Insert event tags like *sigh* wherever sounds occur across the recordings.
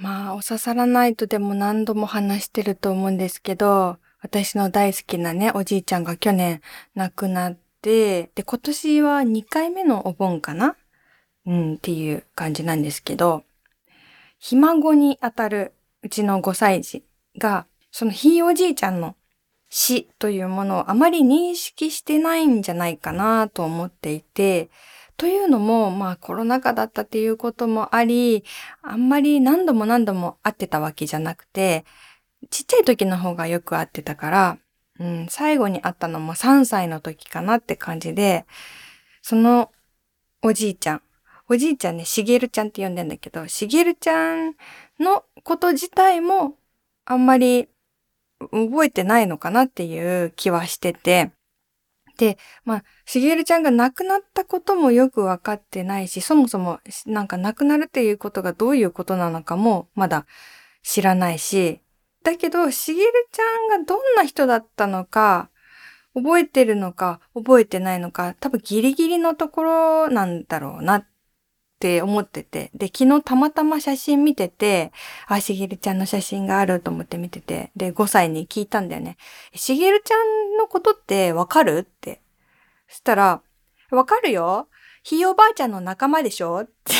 まあ、お刺さらないとでも何度も話してると思うんですけど、私の大好きなね、おじいちゃんが去年亡くなって、で、今年は2回目のお盆かな？うん、っていう感じなんですけど、ひ孫にあたるうちの5歳児が、そのひいおじいちゃんの死というものをあまり認識してないんじゃないかなと思っていて、というのも、まあコロナ禍だったっていうこともあり、あんまり何度も何度も会ってたわけじゃなくて、ちっちゃい時の方がよく会ってたから、うん、最後に会ったのも3歳の時かなって感じで、そのおじいちゃん、おじいちゃんね、しげるちゃんって呼んでんだけど、しげるちゃんのこと自体もあんまり覚えてないのかなっていう気はしてて、で、まあ、しげるちゃんが亡くなったこともよくわかってないし、そもそもなんか亡くなるっていうことがどういうことなのかもまだ知らないし、だけど、しげるちゃんがどんな人だったのか、覚えてるのか、覚えてないのか、多分ギリギリのところなんだろうなっって思ってて、で、昨日たまたま写真見てて、あ、しげるちゃんの写真があると思って見てて、で、5歳に聞いたんだよね。しげるちゃんのことってわかる？って。そしたら、わかるよひいおばあちゃんの仲間でしょ？って。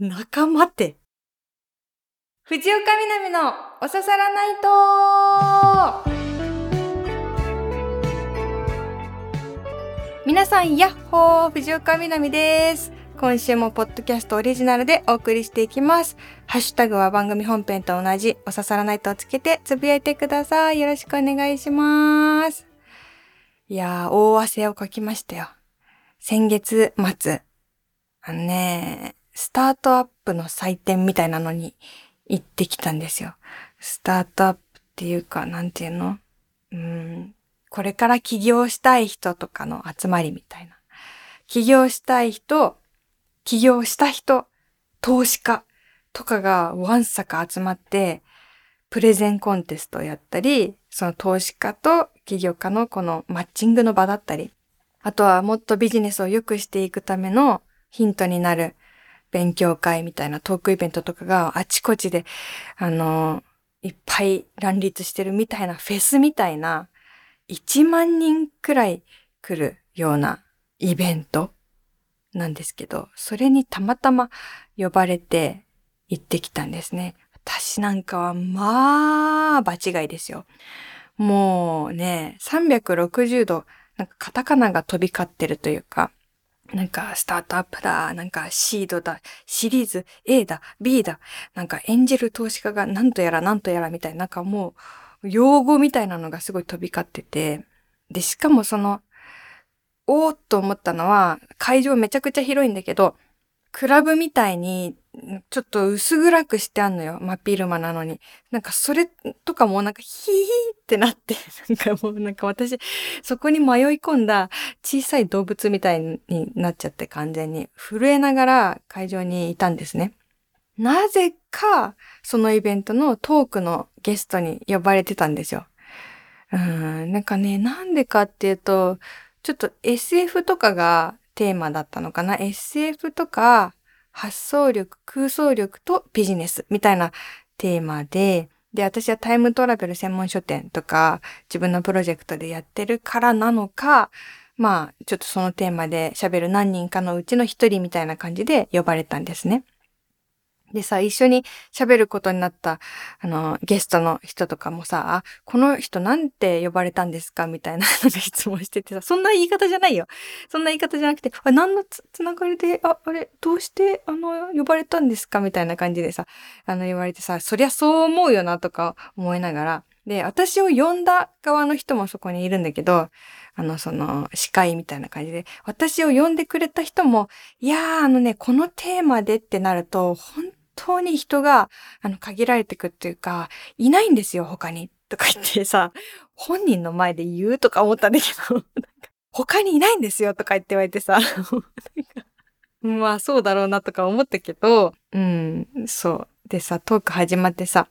仲間って。藤岡みなみのおささらないと皆さん、やっほー藤岡みなみです。今週もポッドキャストオリジナルでお送りしていきます。ハッシュタグは番組本編と同じ、お刺さらないとつけてつぶやいてください。よろしくお願いします。いやー、大汗をかきましたよ。先月末、あのね、スタートアップの祭典みたいなのに行ってきたんですよ。スタートアップっていうか、なんていうの？うん、これから起業したい人とかの集まりみたいな。起業したい人、起業した人、投資家とかがワンサか集まって、プレゼンコンテストをやったり、その投資家と起業家のこのマッチングの場だったり、あとはもっとビジネスを良くしていくためのヒントになる勉強会みたいなトークイベントとかがあちこちで、あの、いっぱい乱立してるみたいなフェスみたいな1万人くらい来るようなイベントなんですけど、それにたまたま呼ばれて行ってきたんですね。私なんかはまあ、場違いですよ。もうね、360度、なんかカタカナが飛び交ってるというか、なんかスタートアップだ、なんかシードだ、シリーズ A だ、B だ、なんかエンジェル投資家がなんとやらなんとやらみたいな、なんかもう用語みたいなのがすごい飛び交ってて、で、しかもその、おーっと思ったのは、会場めちゃくちゃ広いんだけど、クラブみたいに、ちょっと薄暗くしてあんのよ。真っ昼間なのに。なんかそれとかもなんかヒーってなって、なんかもうなんか私、そこに迷い込んだ小さい動物みたいになっちゃって完全に震えながら会場にいたんですね。なぜか、そのイベントのトークのゲストに呼ばれてたんですよ。うん、なんかね、なんでかっていうと、ちょっと SF とかがテーマだったのかな。SF とか発想力、空想力とビジネスみたいなテーマで、で、私はタイムトラベル専門書店とか自分のプロジェクトでやってるからなのか、まあ、ちょっとそのテーマで喋る何人かのうちの一人みたいな感じで呼ばれたんですね。でさ、一緒に喋ることになった、あの、ゲストの人とかもさ、あこの人なんて呼ばれたんですか？みたいな *laughs* 質問しててさ、そんな言い方じゃないよ。そんな言い方じゃなくて、あ、何のつつながりで、あ、あれ、どうして、あの、呼ばれたんですか？みたいな感じでさ、あの、言われてさ、そりゃそう思うよなとか思いながら、で、私を呼んだ側の人もそこにいるんだけど、あの、その、司会みたいな感じで、私を呼んでくれた人も、いやー、あのね、このテーマでってなると、本当に人が、あの、限られてくっていうか、いないんですよ、他に。とか言ってさ、本人の前で言うとか思ったんだけど、他にいないんですよとか言って言われてさ、まあそうだろうなとか思ったけど、うん、そう。でさ、トーク始まってさ、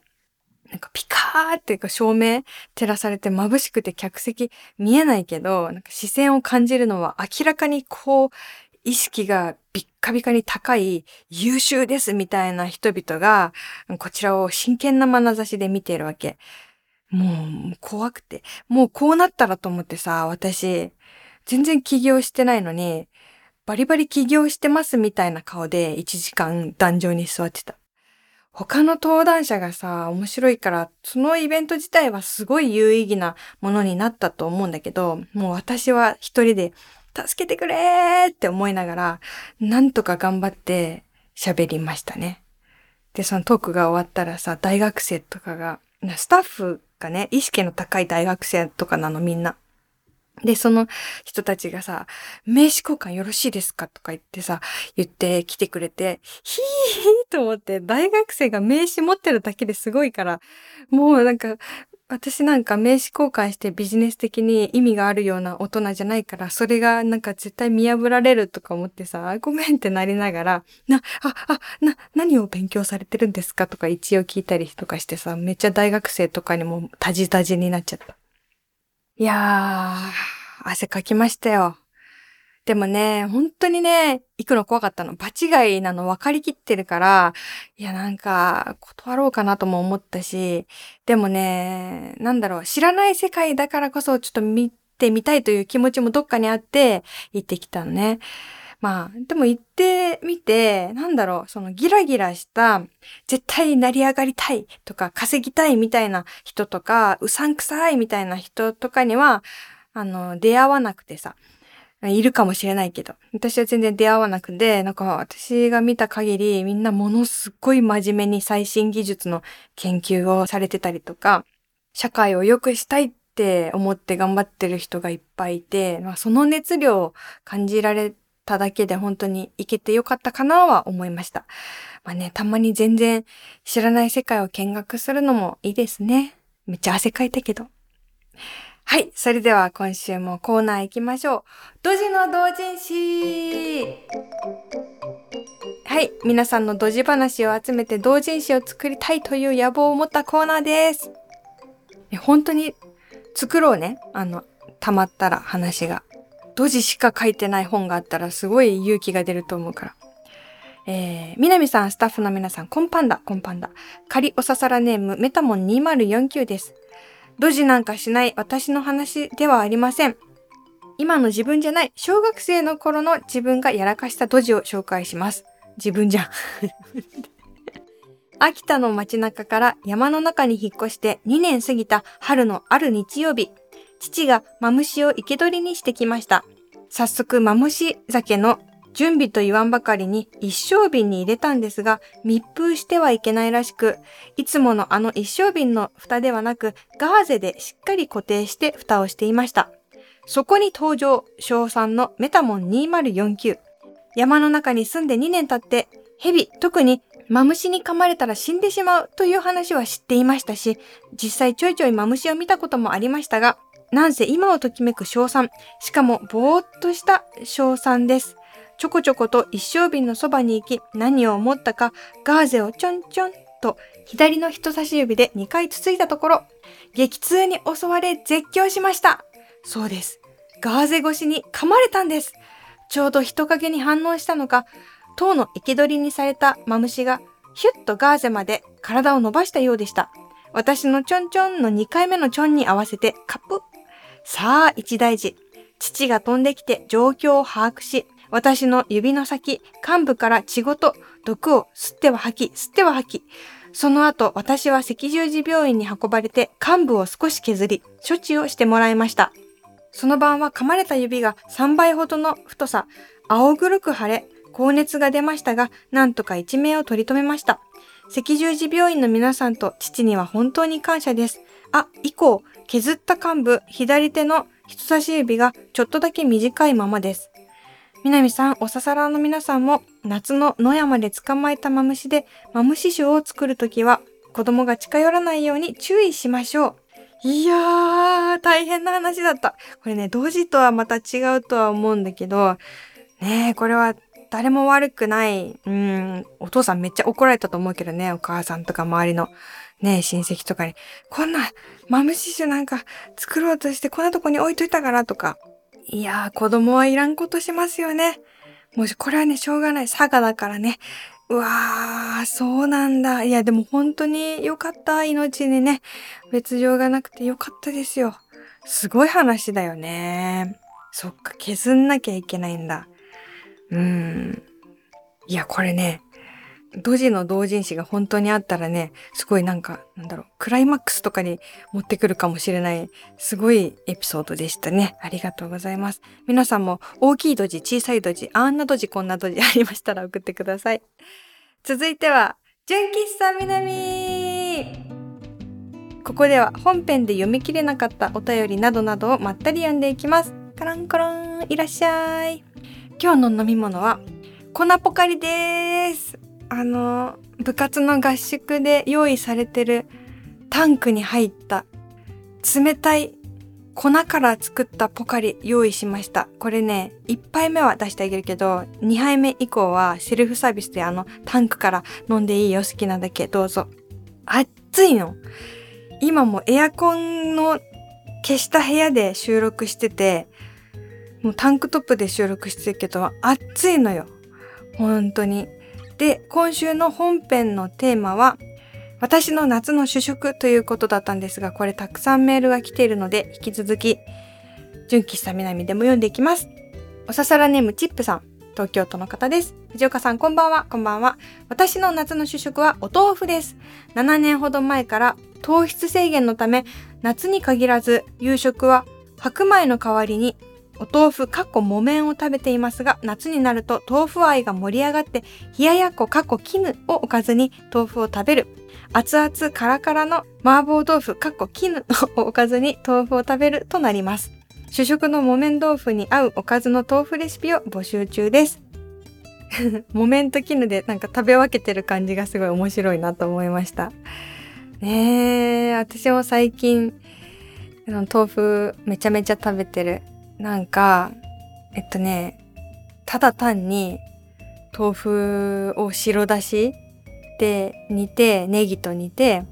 なんかピカーっていうか照明照らされて眩しくて客席見えないけど、なんか視線を感じるのは明らかにこう、意識がビッカビカに高い優秀ですみたいな人々が、こちらを真剣な眼差しで見ているわけ。もう怖くて。もうこうなったらと思ってさ、私、全然起業してないのに、バリバリ起業してますみたいな顔で1時間壇上に座ってた。他の登壇者がさ、面白いから、そのイベント自体はすごい有意義なものになったと思うんだけど、もう私は一人で、助けてくれーって思いながら、なんとか頑張って喋りましたね。で、そのトークが終わったらさ、大学生とかが、スタッフがね、意識の高い大学生とかなのみんな。で、その人たちがさ、名刺交換よろしいですかとか言ってさ、言って来てくれて、ヒーと思って、大学生が名刺持ってるだけですごいから、もうなんか、私なんか名刺交換してビジネス的に意味があるような大人じゃないから、それがなんか絶対見破られるとか思ってさ、ごめんってなりながら、な、あ、あ、な、何を勉強されてるんですかとか一応聞いたりとかしてさ、めっちゃ大学生とかにもタジタジになっちゃった。いやー、汗かきましたよ。でもね、本当にね、行くの怖かったの。場違いなの。分かりきってるから、いやなんか、断ろうかなとも思ったし、でもね、なんだろう、知らない世界だからこそちょっと見てみたいという気持ちもどっかにあって行ってきたのね。まあ、でも行ってみて、なんだろう、そのギラギラした、絶対成り上がりたいとか、稼ぎたいみたいな人とか、うさんくさいみたいな人とかには、あの、出会わなくてさ、いるかもしれないけど、私は全然出会わなくて、なんか私が見た限り、みんなものすごい真面目に最新技術の研究をされてたりとか、社会を良くしたいって思って頑張ってる人がいっぱいいて、まあ、その熱量を感じられただけで本当に行けてよかったかなは思いました。まあね、たまに全然知らない世界を見学するのもいいですね。めっちゃ汗かいたけど。はい。それでは今週もコーナー行きましょう。ドジの同人誌はい。皆さんのドジ話を集めて同人誌を作りたいという野望を持ったコーナーです。本当に作ろうね。あの、溜まったら話が。ドジしか書いてない本があったらすごい勇気が出ると思うから。えー、南さん、スタッフの皆さん、コンパンダ、コンパンダ。仮おささらネーム、メタモン2049です。ドジなんかしない私の話ではありません。今の自分じゃない、小学生の頃の自分がやらかしたドジを紹介します。自分じゃん。*laughs* 秋田の街中から山の中に引っ越して2年過ぎた春のある日曜日、父がマムシを生け捕りにしてきました。早速マムシ酒の準備と言わんばかりに一升瓶に入れたんですが、密封してはいけないらしく、いつものあの一升瓶の蓋ではなく、ガーゼでしっかり固定して蓋をしていました。そこに登場、小3のメタモン2049。山の中に住んで2年経って、蛇、特にマムシに噛まれたら死んでしまうという話は知っていましたし、実際ちょいちょいマムシを見たこともありましたが、なんせ今をときめく小3、しかもぼーっとした小3です。ちょこちょこと一升瓶のそばに行き、何を思ったか、ガーゼをちょんちょんと左の人差し指で2回つついたところ、激痛に襲われ絶叫しました。そうです。ガーゼ越しに噛まれたんです。ちょうど人影に反応したのか、塔の生け捕りにされたマムシがヒュッとガーゼまで体を伸ばしたようでした。私のちょんちょんの2回目のちょんに合わせてカップ。さあ、一大事。父が飛んできて状況を把握し、私の指の先、幹部から血ごと毒を吸っては吐き、吸っては吐き、その後、私は赤十字病院に運ばれて幹部を少し削り、処置をしてもらいました。その晩は噛まれた指が3倍ほどの太さ、青黒く腫れ、高熱が出ましたが、なんとか一命を取り留めました。赤十字病院の皆さんと父には本当に感謝です。あ、以降、削った幹部、左手の人差し指がちょっとだけ短いままです。南さん、おささらの皆さんも、夏の野山で捕まえたマムシで、マムシ酒を作るときは、子供が近寄らないように注意しましょう。いやー、大変な話だった。これね、同時とはまた違うとは思うんだけど、ねえ、これは誰も悪くない。うん、お父さんめっちゃ怒られたと思うけどね、お母さんとか周りのねえ、親戚とかに。こんな、マムシ酒なんか作ろうとしてこんなとこに置いといたからとか。いやー、子供はいらんことしますよね。もしこれはね、しょうがない。佐賀だからね。うわー、そうなんだ。いや、でも本当に良かった。命にね、別状がなくて良かったですよ。すごい話だよね。そっか、削んなきゃいけないんだ。うーん。いや、これね、ドジの同人誌が本当にあったらね、すごいなんか、なんだろう、クライマックスとかに持ってくるかもしれない、すごいエピソードでしたね。ありがとうございます。皆さんも大きいドジ、小さいドジ、あんなドジ、こんなドジありましたら送ってください。続いては、純喫茶南ここでは本編で読み切れなかったお便りなどなどをまったり読んでいきます。カランコロン、いらっしゃい。今日の飲み物は、粉ポカリです。あの、部活の合宿で用意されてるタンクに入った冷たい粉から作ったポカリ用意しました。これね、1杯目は出してあげるけど、2杯目以降はセルフサービスであのタンクから飲んでいいよ、好きなだけどうぞ。暑いの。今もエアコンの消した部屋で収録してて、もうタンクトップで収録してるけど、暑いのよ。本当に。で、今週の本編のテーマは、私の夏の主食ということだったんですが、これたくさんメールが来ているので、引き続き、純喫茶南でも読んでいきます。おささらネームチップさん、東京都の方です。藤岡さんこんばんは、こんばんは。私の夏の主食はお豆腐です。7年ほど前から糖質制限のため、夏に限らず夕食は白米の代わりにお豆腐、かっこ木綿を食べていますが、夏になると豆腐愛が盛り上がって、冷ややっこ、かっこ絹を置かずに豆腐を食べる。熱々カラカラの麻婆豆腐、かっこ絹を置かずに豆腐を食べるとなります。主食の木綿豆腐に合うおかずの豆腐レシピを募集中です。*laughs* 木綿と絹でなんか食べ分けてる感じがすごい面白いなと思いました。ねえ、私も最近、豆腐めちゃめちゃ食べてる。なんか、えっとね、ただ単に豆腐を白だしで煮て、ネギと煮て、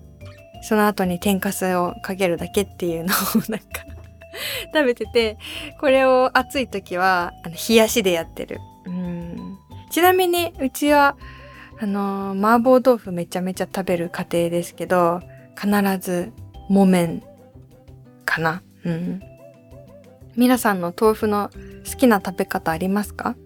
その後に天かすをかけるだけっていうのをなんか食べてて、これを暑い時は、あの、冷やしでやってる。うん。ちなみに、うちは、あのー、麻婆豆腐めちゃめちゃ食べる家庭ですけど、必ず、木綿かな。うん。皆さんの豆腐の好きな食べ方ありますか？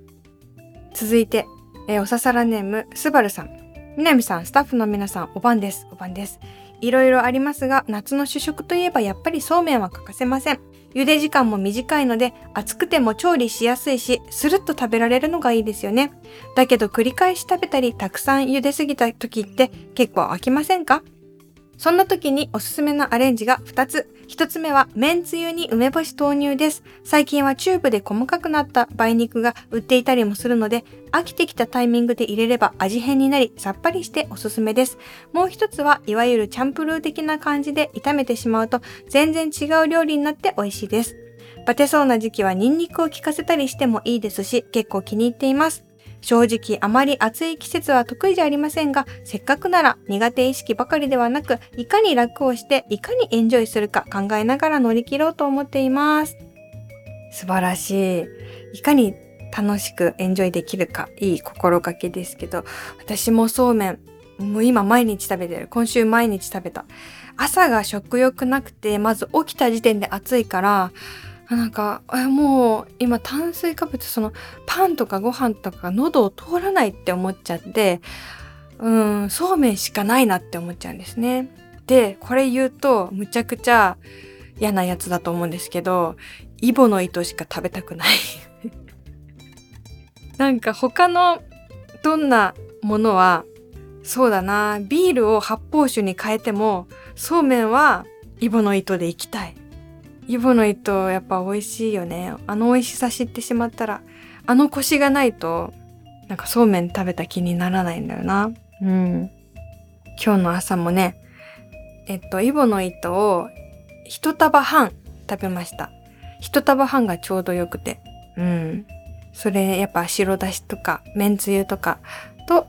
続いて、えー、おささらネーム、すばるさん。みなみさん、スタッフの皆さん、お晩です。お晩です。いろいろありますが、夏の主食といえばやっぱりそうめんは欠かせません。茹で時間も短いので、熱くても調理しやすいし、スルッと食べられるのがいいですよね。だけど繰り返し食べたり、たくさん茹ですぎた時って結構飽きませんか？そんな時におすすめのアレンジが2つ。1つ目は、麺つゆに梅干し投入です。最近はチューブで細かくなった梅肉が売っていたりもするので、飽きてきたタイミングで入れれば味変になり、さっぱりしておすすめです。もう1つは、いわゆるチャンプルー的な感じで炒めてしまうと、全然違う料理になって美味しいです。バテそうな時期はニンニクを効かせたりしてもいいですし、結構気に入っています。正直あまり暑い季節は得意じゃありませんが、せっかくなら苦手意識ばかりではなく、いかに楽をして、いかにエンジョイするか考えながら乗り切ろうと思っています。素晴らしい。いかに楽しくエンジョイできるか、いい心がけですけど、私もそうめん、もう今毎日食べてる。今週毎日食べた。朝が食欲なくて、まず起きた時点で暑いから、なんかもう今炭水化物そのパンとかご飯とか喉を通らないって思っちゃってうんそうめんしかないなって思っちゃうんですね。でこれ言うとむちゃくちゃ嫌なやつだと思うんですけどイボの糸しか食べたくない *laughs* なんか他のどんなものはそうだなビールを発泡酒に変えてもそうめんはイボの糸でいきたいイボの糸やっぱ美味しいよね。あの美味しさ知ってしまったら、あのコシがないと、なんかそうめん食べた気にならないんだよな。うん。今日の朝もね、えっと、イボの糸を一束半食べました。一束半がちょうどよくて。うん。それやっぱ白だしとか、めんつゆとかと、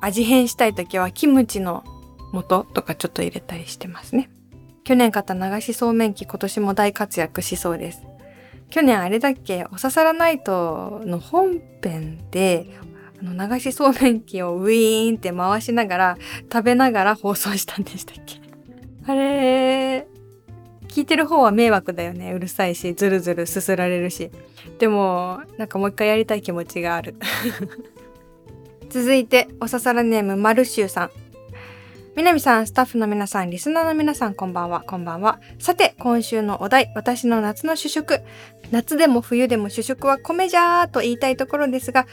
味変したい時はキムチの素とかちょっと入れたりしてますね。去年買った流しそうめん機今年も大活躍しそうです。去年あれだっけおささらナイトの本編であの流しそうめん機をウィーンって回しながら食べながら放送したんでしたっけ？*laughs* あれ聞いてる方は迷惑だよね。うるさいしズルズルすすられるし。でもなんかもう一回やりたい気持ちがある。*laughs* 続いておささらネームマルシューさん。南さん、スタッフの皆さん、リスナーの皆さん、こんばんは、こんばんは。さて、今週のお題、私の夏の主食。夏でも冬でも主食は米じゃーと言いたいところですが、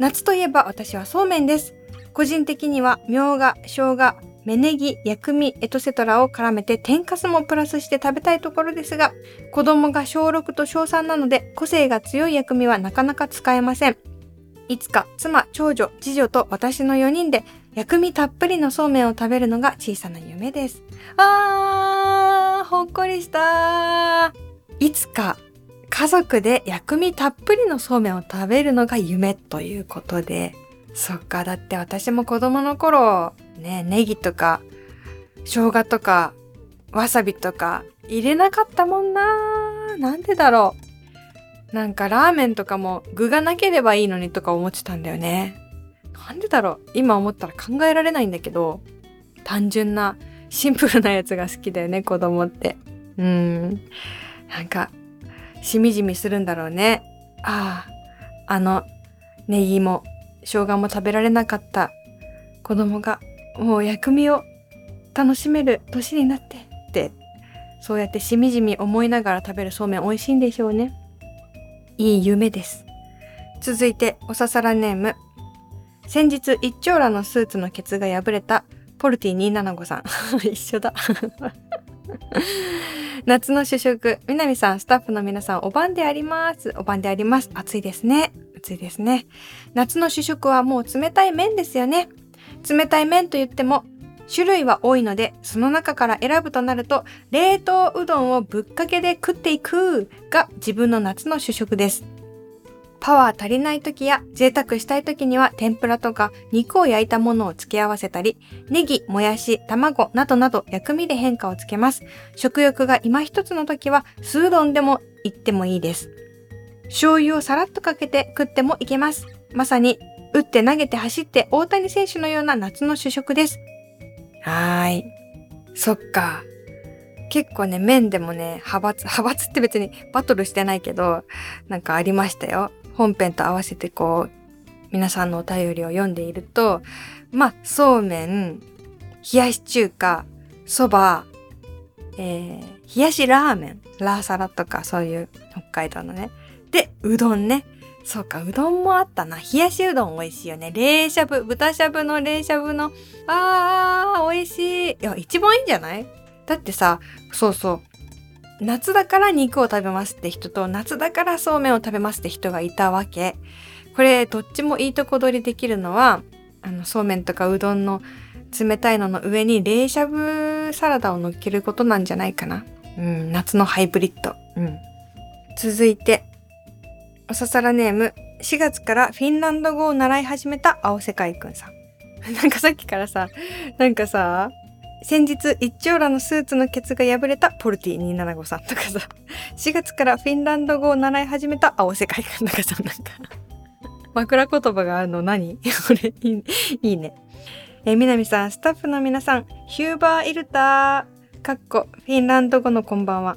夏といえば私はそうめんです。個人的には、みょうが、生姜、芽ネギ、薬味、エトセトラを絡めて天かすもプラスして食べたいところですが、子供が小6と小3なので、個性が強い薬味はなかなか使えません。いつか妻、長女、次女と私の4人で薬味たっぷりのそうめんを食べるのが小さな夢です。あー、ほっこりしたいつか家族で薬味たっぷりのそうめんを食べるのが夢ということで、そっか、だって私も子供の頃、ね、ネギとか、生姜とか、わさびとか入れなかったもんななんでだろう。なんかラーメンとかも具がなければいいのにとか思ってたんだよね。なんでだろう今思ったら考えられないんだけど、単純なシンプルなやつが好きだよね、子供って。うん。なんか、しみじみするんだろうね。ああ、あの、ネギも生姜も食べられなかった子供が、もう薬味を楽しめる年になってって、そうやってしみじみ思いながら食べるそうめん美味しいんでしょうね。いい夢です。続いて、おささらネーム、先日一丁羅のスーツのケツが破れたポルティ275さん。*laughs* 一緒だ *laughs* 夏の主食、南さん、スタッフの皆さん、お晩であります。お晩であります。暑いですね。暑いですね。夏の主食はもう冷たい麺ですよね。冷たい麺と言っても、種類は多いので、その中から選ぶとなると、冷凍うどんをぶっかけで食っていくが自分の夏の主食です。パワー足りない時や贅沢したい時には天ぷらとか肉を焼いたものを付け合わせたり、ネギ、もやし、卵などなど薬味で変化をつけます。食欲が今一つの時は酢うどんでも行ってもいいです。醤油をさらっとかけて食ってもいけます。まさに、打って投げて走って大谷選手のような夏の主食です。はーい。そっか。結構ね、麺でもね、派閥、派閥って別にバトルしてないけど、なんかありましたよ。本編と合わせてこう、皆さんのお便りを読んでいると、まあ、そうめん、冷やし中華、そば、えー、冷やしラーメン、ラーサラとかそういう北海道のね。で、うどんね。そうか、うどんもあったな。冷やしうどん美味しいよね。冷しゃぶ、豚しゃぶの冷しゃぶの、あー、美味しい。いや、一番いいんじゃない？だってさ、そうそう。夏だから肉を食べますって人と夏だからそうめんを食べますって人がいたわけ。これどっちもいいとこ取りできるのはあのそうめんとかうどんの冷たいのの上に冷しゃぶサラダを乗っけることなんじゃないかな。うん、夏のハイブリッド。うん。続いて、おささらネーム、4月からフィンランド語を習い始めた青世界くんさん。*laughs* なんかさっきからさ、なんかさ、先日一丁羅のスーツのケツが破れたポルティ275さんとかさ、*laughs* 4月からフィンランド語を習い始めた青世界観とかさ、なんか *laughs* 枕言葉があるの何？*laughs* これいいいね。えー、南さん、スタッフの皆さん、ヒューバーイルター、かっこ、フィンランド語のこんばんは。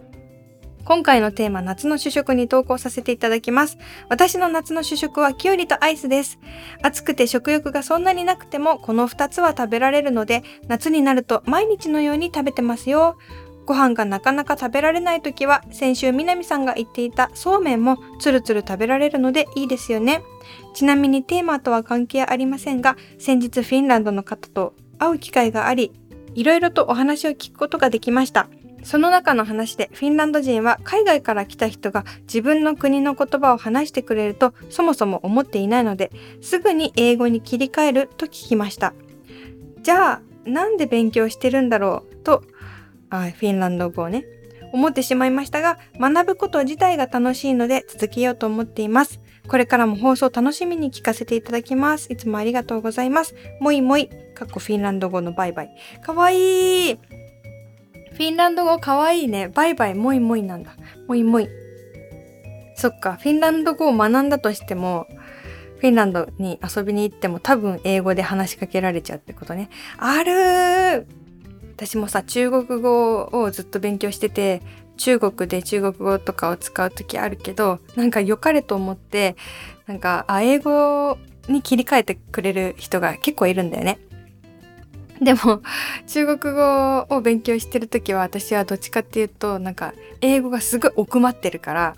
今回のテーマ夏の主食に投稿させていただきます。私の夏の主食はキュウリとアイスです。暑くて食欲がそんなになくてもこの2つは食べられるので夏になると毎日のように食べてますよ。ご飯がなかなか食べられない時は先週南さんが言っていたそうめんもつるつる食べられるのでいいですよね。ちなみにテーマとは関係ありませんが先日フィンランドの方と会う機会がありいろいろとお話を聞くことができました。その中の話でフィンランド人は海外から来た人が自分の国の言葉を話してくれるとそもそも思っていないのですぐに英語に切り替えると聞きました。じゃあなんで勉強してるんだろうとあフィンランド語をね思ってしまいましたが学ぶこと自体が楽しいので続けようと思っています。これからも放送楽しみに聞かせていただきます。いつもありがとうございます。もいもい、かっこフィンランド語のバイバイ。かわいいフィンランド語かわいいね。バイバイ、もいもいなんだ。もいもい。そっか、フィンランド語を学んだとしても、フィンランドに遊びに行っても多分英語で話しかけられちゃうってことね。ある私もさ、中国語をずっと勉強してて、中国で中国語とかを使う時あるけど、なんか良かれと思って、なんか、あ、英語に切り替えてくれる人が結構いるんだよね。*laughs* でも、中国語を勉強してる時は私はどっちかっていうと、なんか、英語がすごい奥まってるから、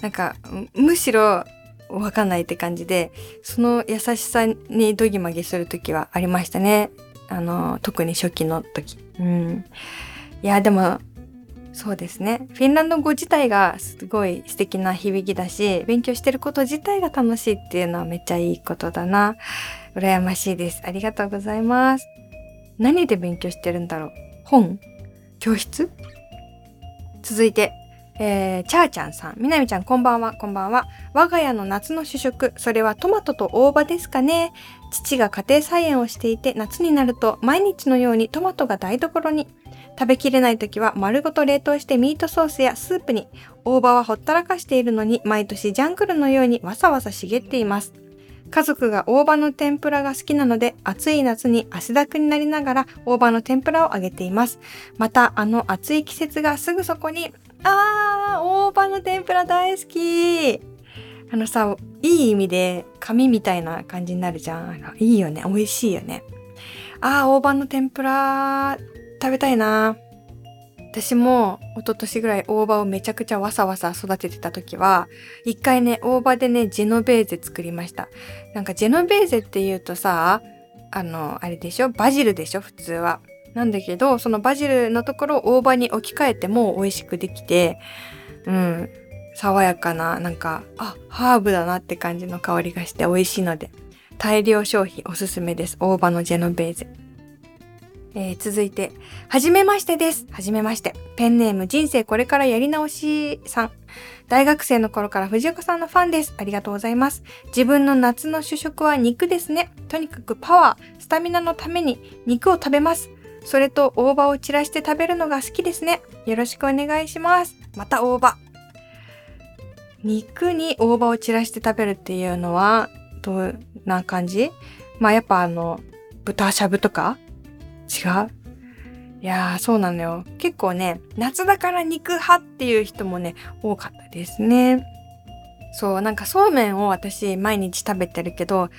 なんか、むしろわかんないって感じで、その優しさにドギマギする時はありましたね。あの、特に初期の時。うん。いや、でも、そうですね。フィンランド語自体がすごい素敵な響きだし、勉強してること自体が楽しいっていうのはめっちゃいいことだな。羨ましいです。ありがとうございます。何で勉強してるんだろう？本？教室？続いて、えー、チャーちゃんさん。みなみちゃん、こんばんは、こんばんは。我が家の夏の主食、それはトマトと大葉ですかね。父が家庭菜園をしていて、夏になると毎日のようにトマトが台所に。食べきれない時は丸ごと冷凍してミートソースやスープに。大葉はほったらかしているのに、毎年ジャングルのようにわさわさ茂っています。家族が大葉の天ぷらが好きなので、暑い夏に汗だくになりながら大葉の天ぷらを揚げています。また、あの暑い季節がすぐそこに、あー、大葉の天ぷら大好きあのさ、いい意味で紙みたいな感じになるじゃん。いいよね。美味しいよね。あー、大葉の天ぷら食べたいな。私も一昨年ぐらい大葉をめちゃくちゃわさわさ育ててた時は、一回ね、大葉でね、ジェノベーゼ作りました。なんかジェノベーゼって言うとさ、あの、あれでしょ？バジルでしょ？普通は。なんだけど、そのバジルのところを大葉に置き換えても美味しくできて、うん、爽やかな、なんか、あ、ハーブだなって感じの香りがして美味しいので、大量消費おすすめです。大葉のジェノベーゼ。えー、続いて、はじめましてです。はじめまして。ペンネーム人生これからやり直しさん。大学生の頃から藤岡さんのファンです。ありがとうございます。自分の夏の主食は肉ですね。とにかくパワー、スタミナのために肉を食べます。それと大葉を散らして食べるのが好きですね。よろしくお願いします。また大葉。肉に大葉を散らして食べるっていうのは、どんな感じ？まあやっぱあの、豚しゃぶとか？違う？いやー、そうなのよ。結構ね、夏だから肉派っていう人もね、多かったですね。そう、なんかそうめんを私毎日食べてるけど、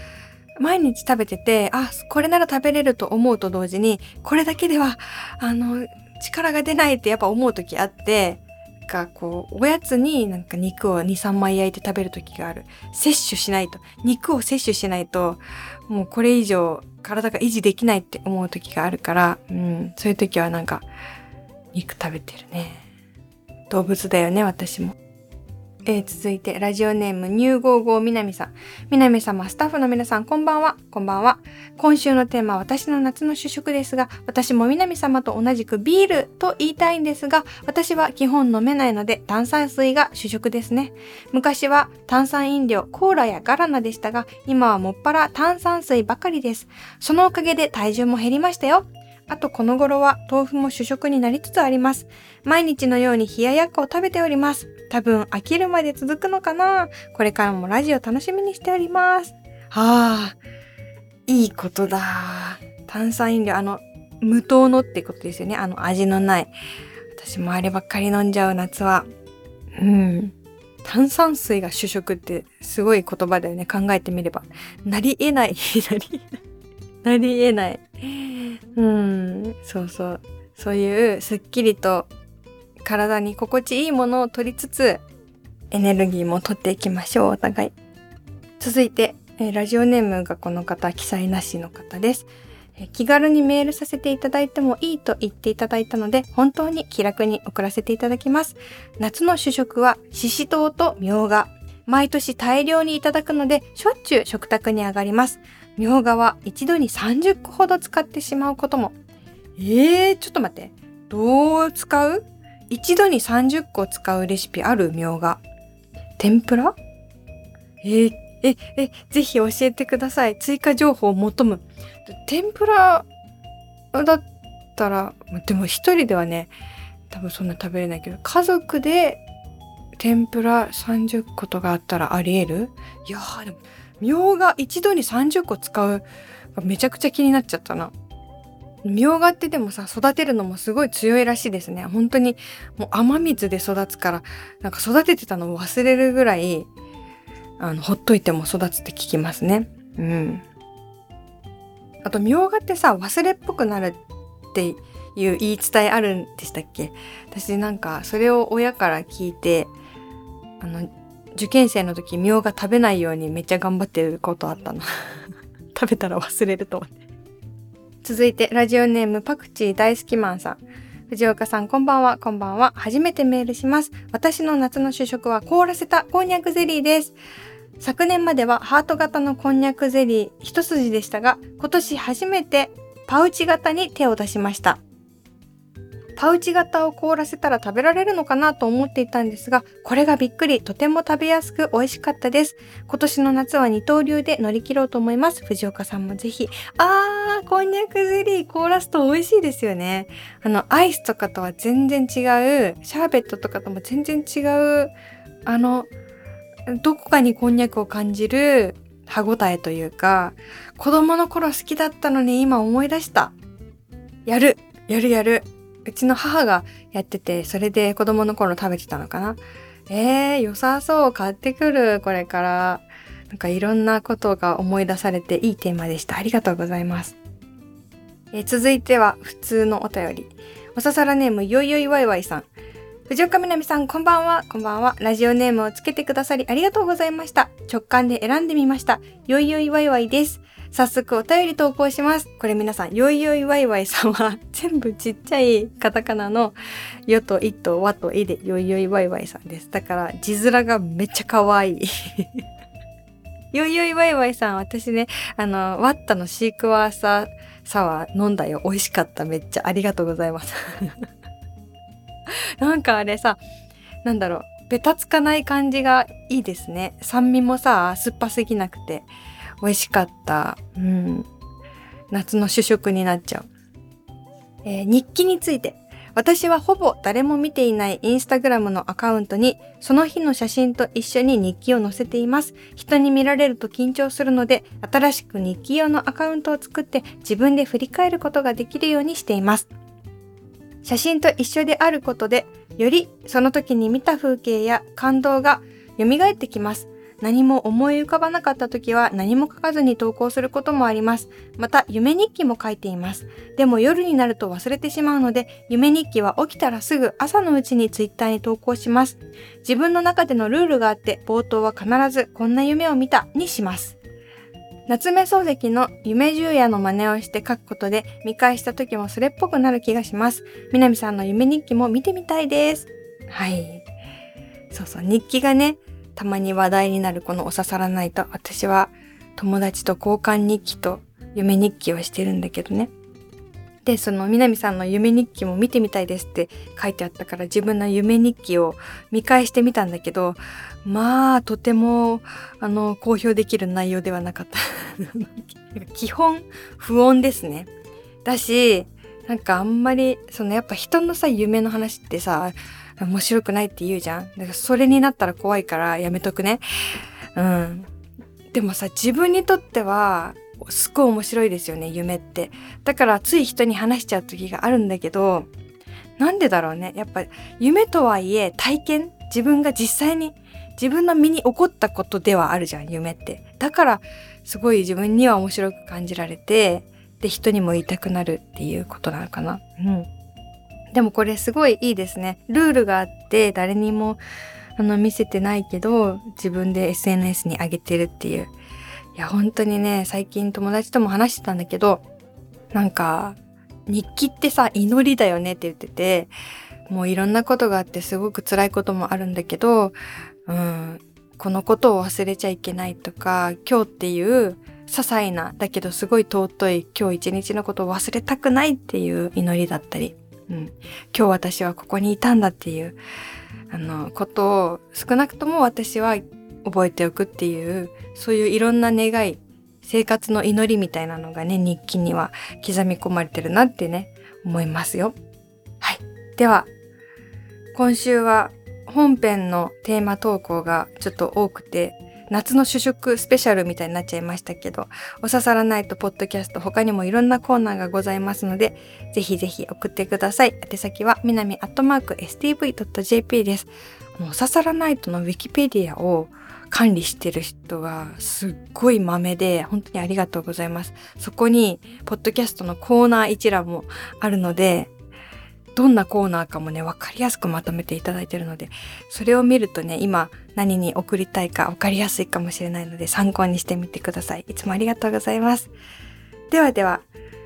毎日食べてて、あ、これなら食べれると思うと同時に、これだけでは、あの、力が出ないってやっぱ思う時あって、かこう、おやつになんか肉を2、3枚焼いて食べる時がある。摂取しないと。肉を摂取しないと、もうこれ以上体が維持できないって思う時があるから、うん、そういう時はなんか、肉食べてるね。動物だよね、私も。えー、続いて、ラジオネーム、ニューゴーゴーみなみさん。みなみ様、スタッフの皆さん、こんばんは。こんばんは。今週のテーマは私の夏の主食ですが、私もみなみ様と同じくビールと言いたいんですが、私は基本飲めないので炭酸水が主食ですね。昔は炭酸飲料、コーラやガラナでしたが、今はもっぱら炭酸水ばかりです。そのおかげで体重も減りましたよ。あとこの頃は豆腐も主食になりつつあります。毎日のように冷ややっこを食べております。多分飽きるまで続くのかなこれからもラジオ楽しみにしております。はあ、いいことだ。炭酸飲料、あの、無糖のってことですよね。あの味のない。私もあればっかり飲んじゃう夏は。うん。炭酸水が主食ってすごい言葉だよね。考えてみれば。なり得 *laughs* ない。なり得ない。なり得ない。うん。そうそう。そういうすっきりと体に心地いいものを取りつつ、エネルギーも取っていきましょう、お互い。続いて、え、ラジオネームがこの方、記載なしの方です、え、気軽にメールさせていただいてもいいと言っていただいたので、本当に気楽に送らせていただきます。夏の主食は、ししとうとみょうが。毎年大量にいただくので、しょっちゅう食卓に上がります。みょうがは一度に30個ほど使ってしまうことも。えー、ちょっと待って。どう使う？一度に30個使うレシピあるみょうが。天ぷら？えー、え、え、ぜひ教えてください。追加情報を求む。天ぷらだったら、でも一人ではね、多分そんな食べれないけど、家族で天ぷら30個とかあったらあり得る？いやーでもみょうが一度に30個使うめちゃくちゃ気になっちゃったな。みょうがってでもさ育てるのもすごい強いらしいですね。本当にもう雨水で育つからなんか育ててたのを忘れるぐらいあのほっといても育つって聞きますね。うん。あとみょうがってさ忘れっぽくなるっていう言い伝えあるんでしたっけ？私なんかそれを親から聞いてあの受験生の時みょうが食べないようにめっちゃ頑張ってることあったな *laughs* 食べたら忘れると思って続いてラジオネームパクチー大好きマンさん。藤岡さんこんばんは。こんばんは。初めてメールします。私の夏の主食は凍らせたこんにゃくゼリーです。昨年まではハート型のこんにゃくゼリー一筋でしたが今年初めてパウチ型に手を出しました。パウチ型を凍らせたら食べられるのかなと思っていたんですが、これがびっくり、とても食べやすく美味しかったです。今年の夏は二刀流で乗り切ろうと思います。藤岡さんもぜひ。あー、こんにゃくゼリー凍らすと美味しいですよね。あの、アイスとかとは全然違う、シャーベットとかとも全然違う、あの、どこかにこんにゃくを感じる歯ごたえというか、子供の頃好きだったのに今思い出した。やるやるやるうちの母がやってて、それで子供の頃食べてたのかな。えー、良さそう。買ってくる。これから。なんかいろんなことが思い出されていいテーマでした。ありがとうございます。え、続いては普通のお便り。おささらネームよいよいわいわいさん。藤岡みなみさん、こんばんは。こんばんは。ラジオネームをつけてくださりありがとうございました。直感で選んでみました。よいよいわいわいです。早速お便り投稿します。これ皆さん、よいよいわいわいさんは全部ちっちゃいカタカナのよといとわといでよいよいわいわいさんです。だから字面がめっちゃ可愛い。*laughs* よいよいわいわいさん、私ね、あの、ワッタのシークワーサーサワー飲んだよ。美味しかった。めっちゃありがとうございます。*laughs* なんかあれさ、なんだろう、べたつかない感じがいいですね。酸味もさ、酸っぱすぎなくて。美味しかった。うん。夏の主食になっちゃう。えー、日記について。私はほぼ誰も見ていないインスタグラムのアカウントにその日の写真と一緒に日記を載せています。人に見られると緊張するので新しく日記用のアカウントを作って自分で振り返ることができるようにしています。写真と一緒であることでよりその時に見た風景や感動が蘇ってきます。何も思い浮かばなかった時は何も書かずに投稿することもあります。また、夢日記も書いています。でも夜になると忘れてしまうので、夢日記は起きたらすぐ朝のうちにツイッターに投稿します。自分の中でのルールがあって、冒頭は必ずこんな夢を見たにします。夏目漱石の夢十夜の真似をして書くことで見返した時もそれっぽくなる気がします。南さんの夢日記も見てみたいです。はい。そうそう、日記がね、たまに話題になるこのお刺さらないと、私は友達と交換日記と夢日記をしてるんだけどね。で、その南さんの夢日記も見てみたいですって書いてあったから自分の夢日記を見返してみたんだけど、まあ、とても、あの、公表できる内容ではなかった。*laughs* 基本、不穏ですね。だし、なんかあんまり、そのやっぱ人のさ、夢の話ってさ、面白くないって言うじゃん。だからそれになったら怖いからやめとくね。うん。でもさ、自分にとっては、すっごい面白いですよね、夢って。だからつい人に話しちゃう時があるんだけど、なんでだろうね。やっぱ夢とはいえ体験自分が実際に自分の身に起こったことではあるじゃん、夢って。だからすごい自分には面白く感じられて、で、人にも言いたくなるっていうことなのかな。うん。でもこれすごいいいですね。ルールがあって誰にもあの見せてないけど自分で SNS に上げてるっていう。いや本当にね最近友達とも話してたんだけどなんか日記ってさ祈りだよねって言っててもういろんなことがあってすごく辛いこともあるんだけど、うん、このことを忘れちゃいけないとか今日っていう些細なだけどすごい尊い今日一日のことを忘れたくないっていう祈りだったりうん、今日私はここにいたんだっていうあのことを少なくとも私は覚えておくっていうそういういろんな願い生活の祈りみたいなのがね日記には刻み込まれてるなってね思いますよ。はい。では今週は本編のテーマ投稿がちょっと多くて、夏の主食スペシャルみたいになっちゃいましたけど、おささらないとポッドキャスト他にもいろんなコーナーがございますので、ぜひぜひ送ってください。宛先はみなみアットマーク stv.jp です。もうおささらないとのウィキペディアを管理してる人がすっごい豆で本当にありがとうございます。そこにポッドキャストのコーナー一覧もあるので、どんなコーナーかもね、わかりやすくまとめていただいてるので、それを見るとね、今何に送りたいかわかりやすいかもしれないので参考にしてみてください。いつもありがとうございます。ではでは、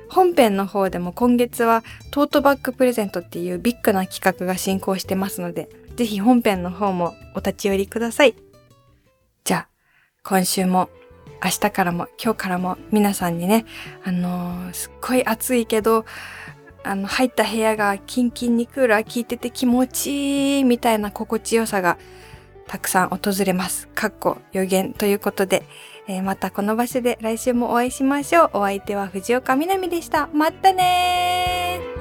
本編の方でも今月はトートバッグプレゼントっていうビッグな企画が進行してますので、ぜひ本編の方もお立ち寄りください。じゃあ、今週も明日からも今日からも皆さんにね、あのー、すっごい暑いけど、あの、入った部屋がキンキンにクーラー効いてて気持ちいいみたいな心地よさがたくさん訪れます。かっこ予言ということで、えー、またこの場所で来週もお会いしましょう。お相手は藤岡みなみでした。またね